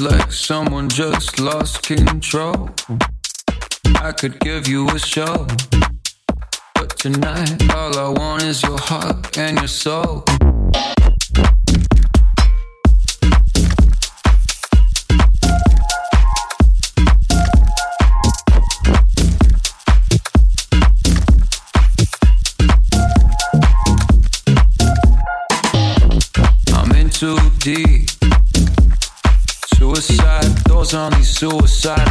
like someone just lost control. I could give you a show, but tonight all I want is your heart and your soul. suicide.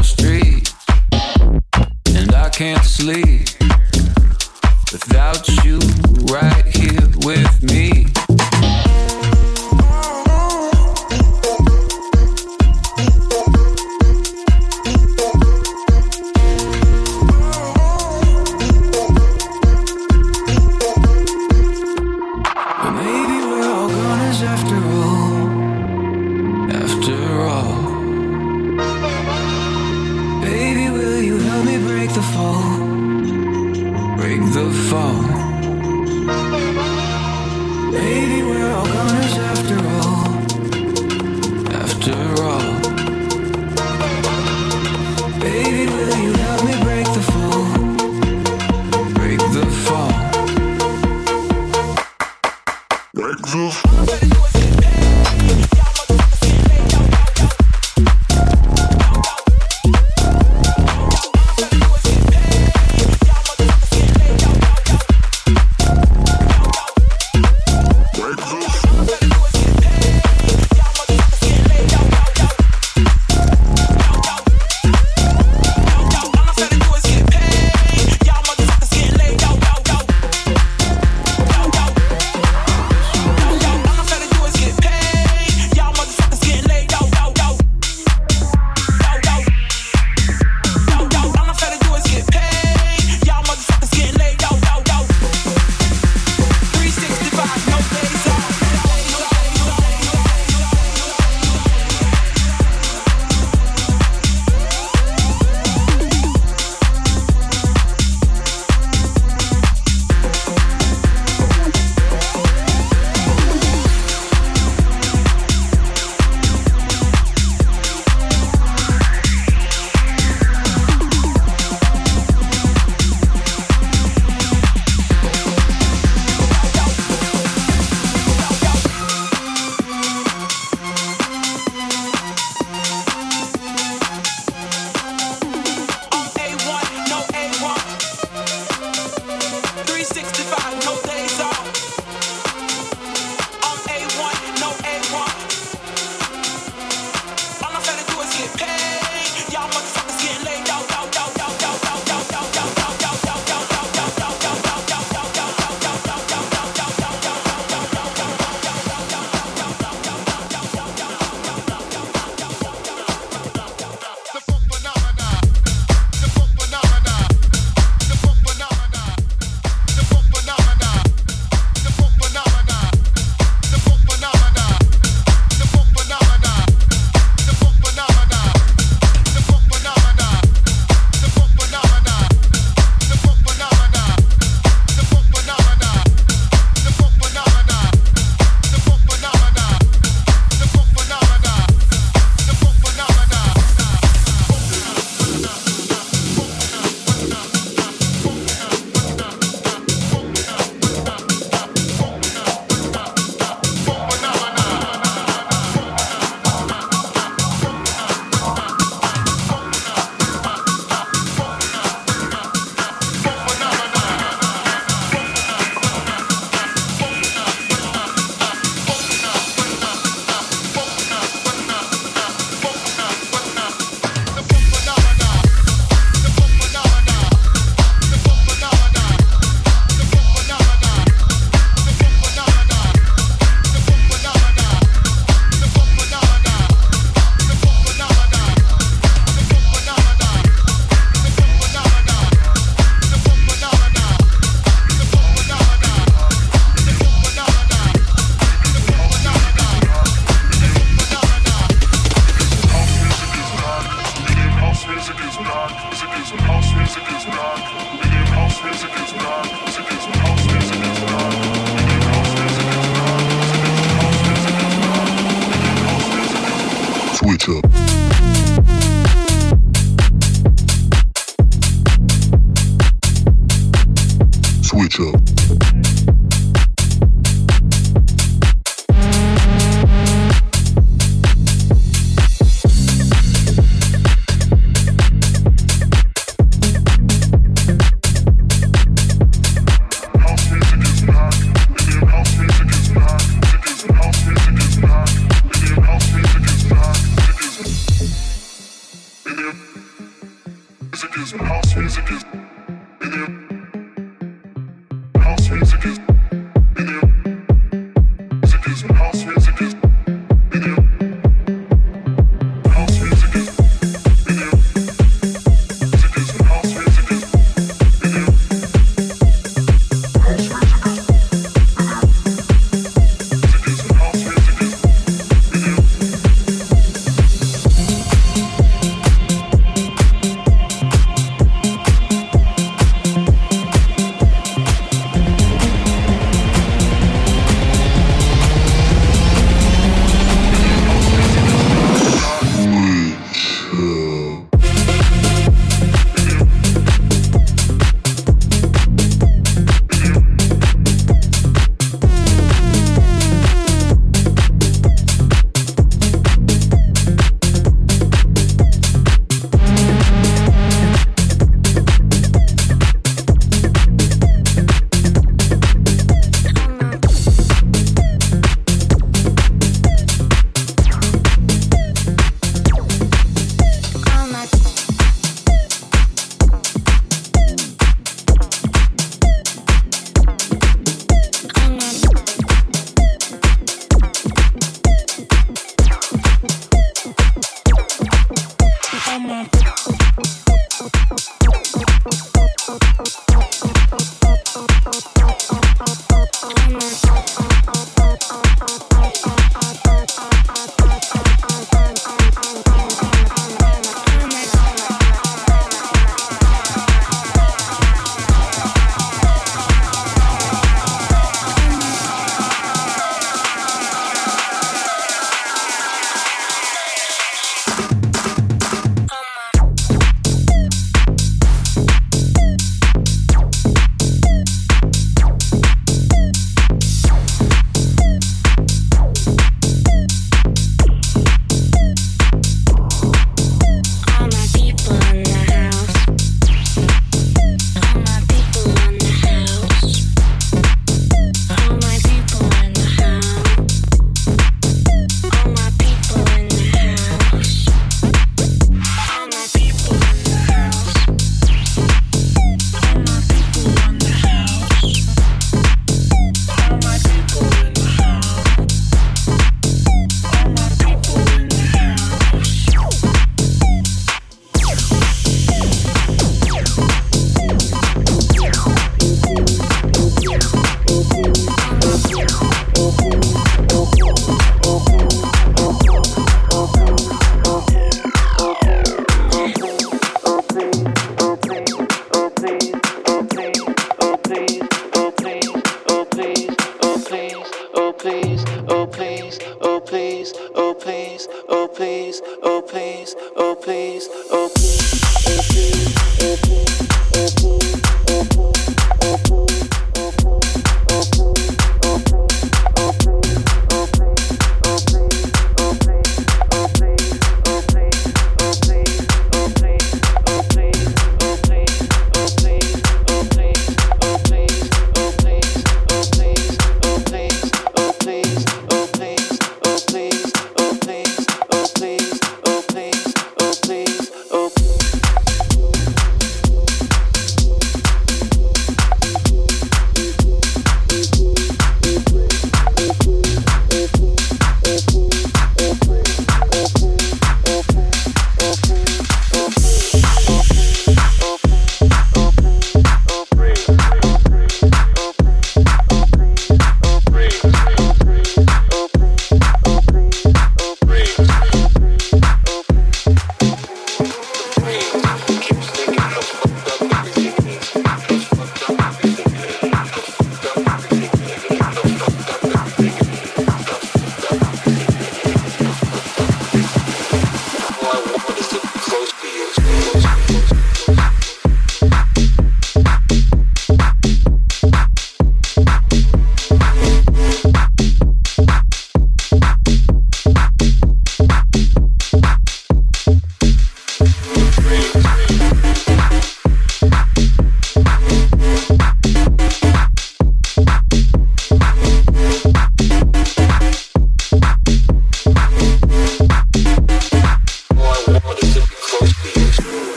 Please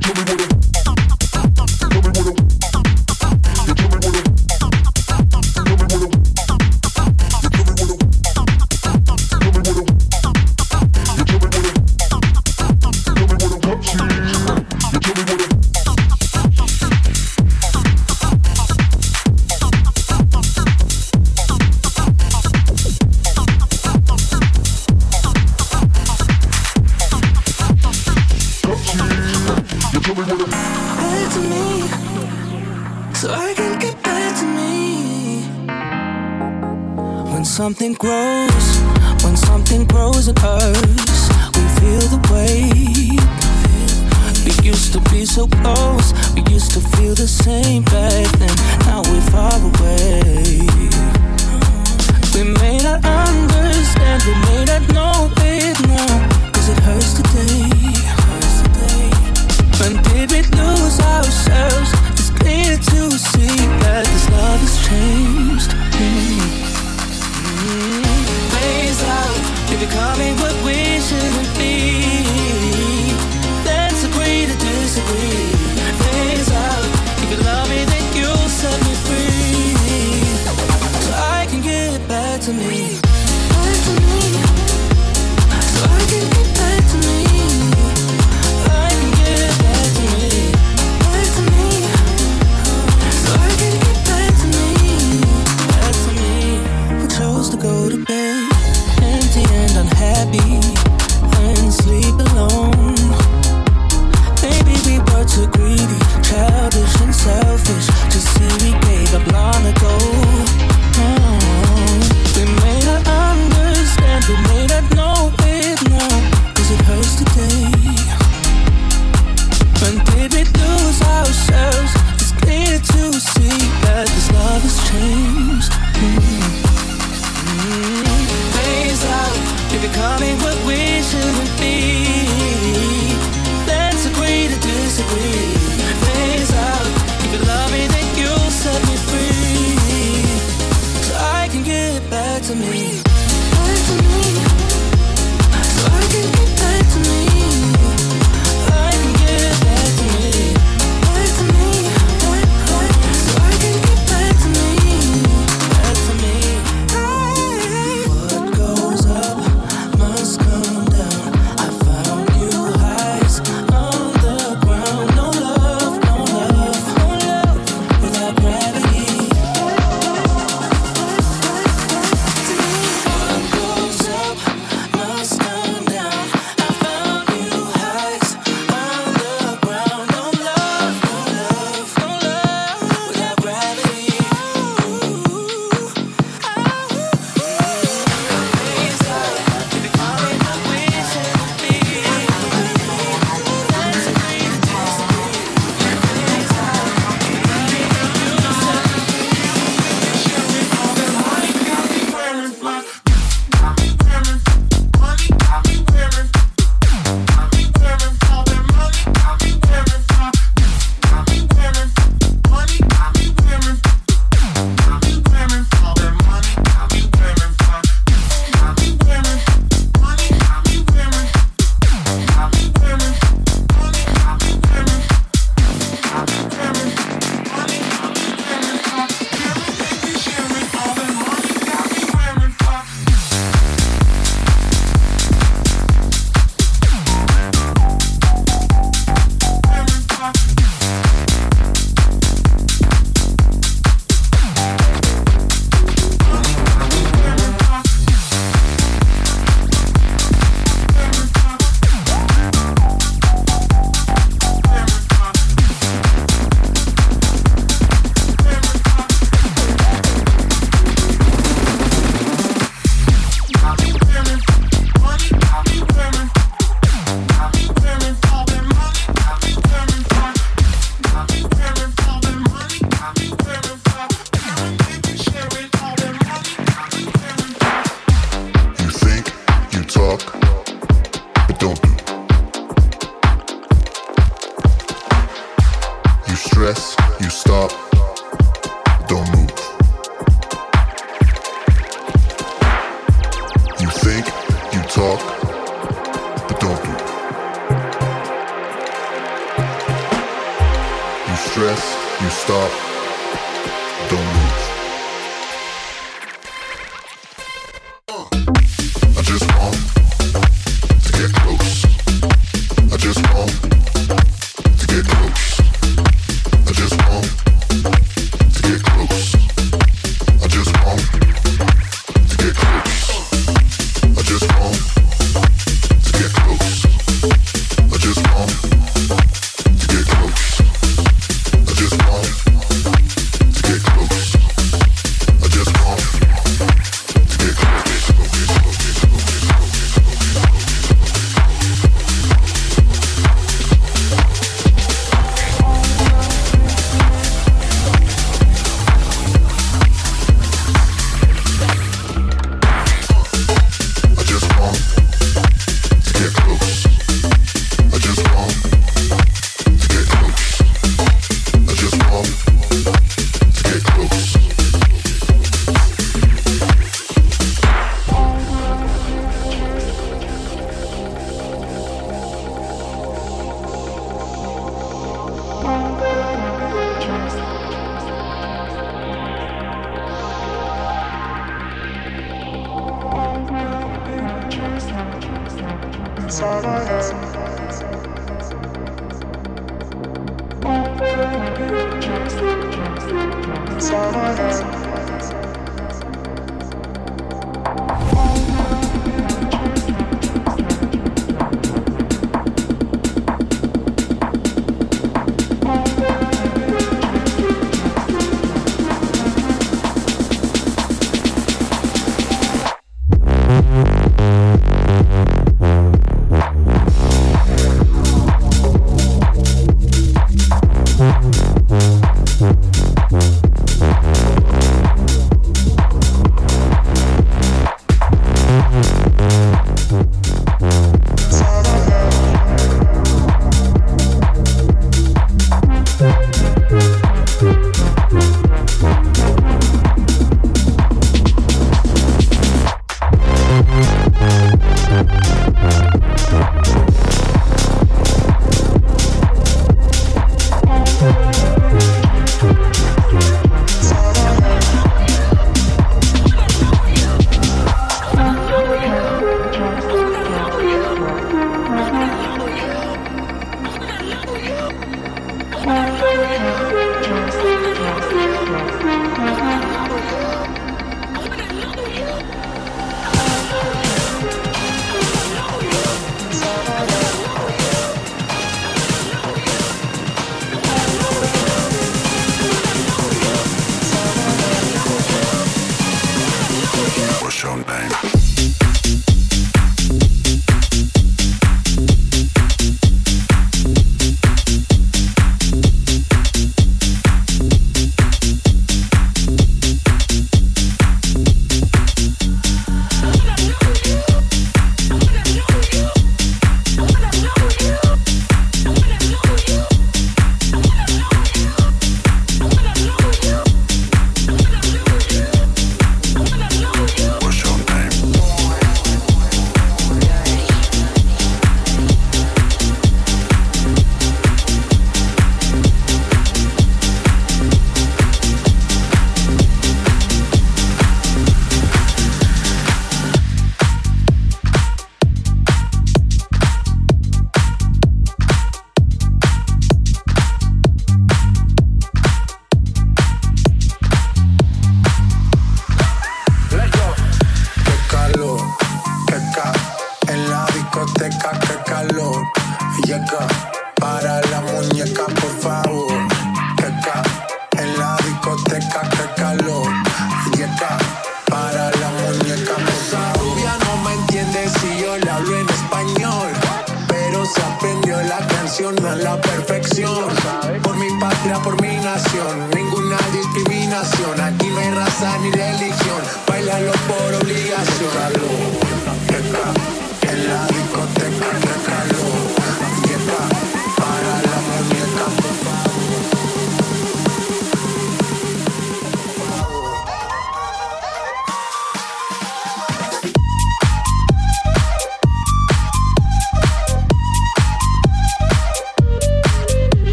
Give me.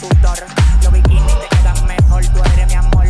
sudor. Los bikinis te quedan mejor, tú eres mi amor.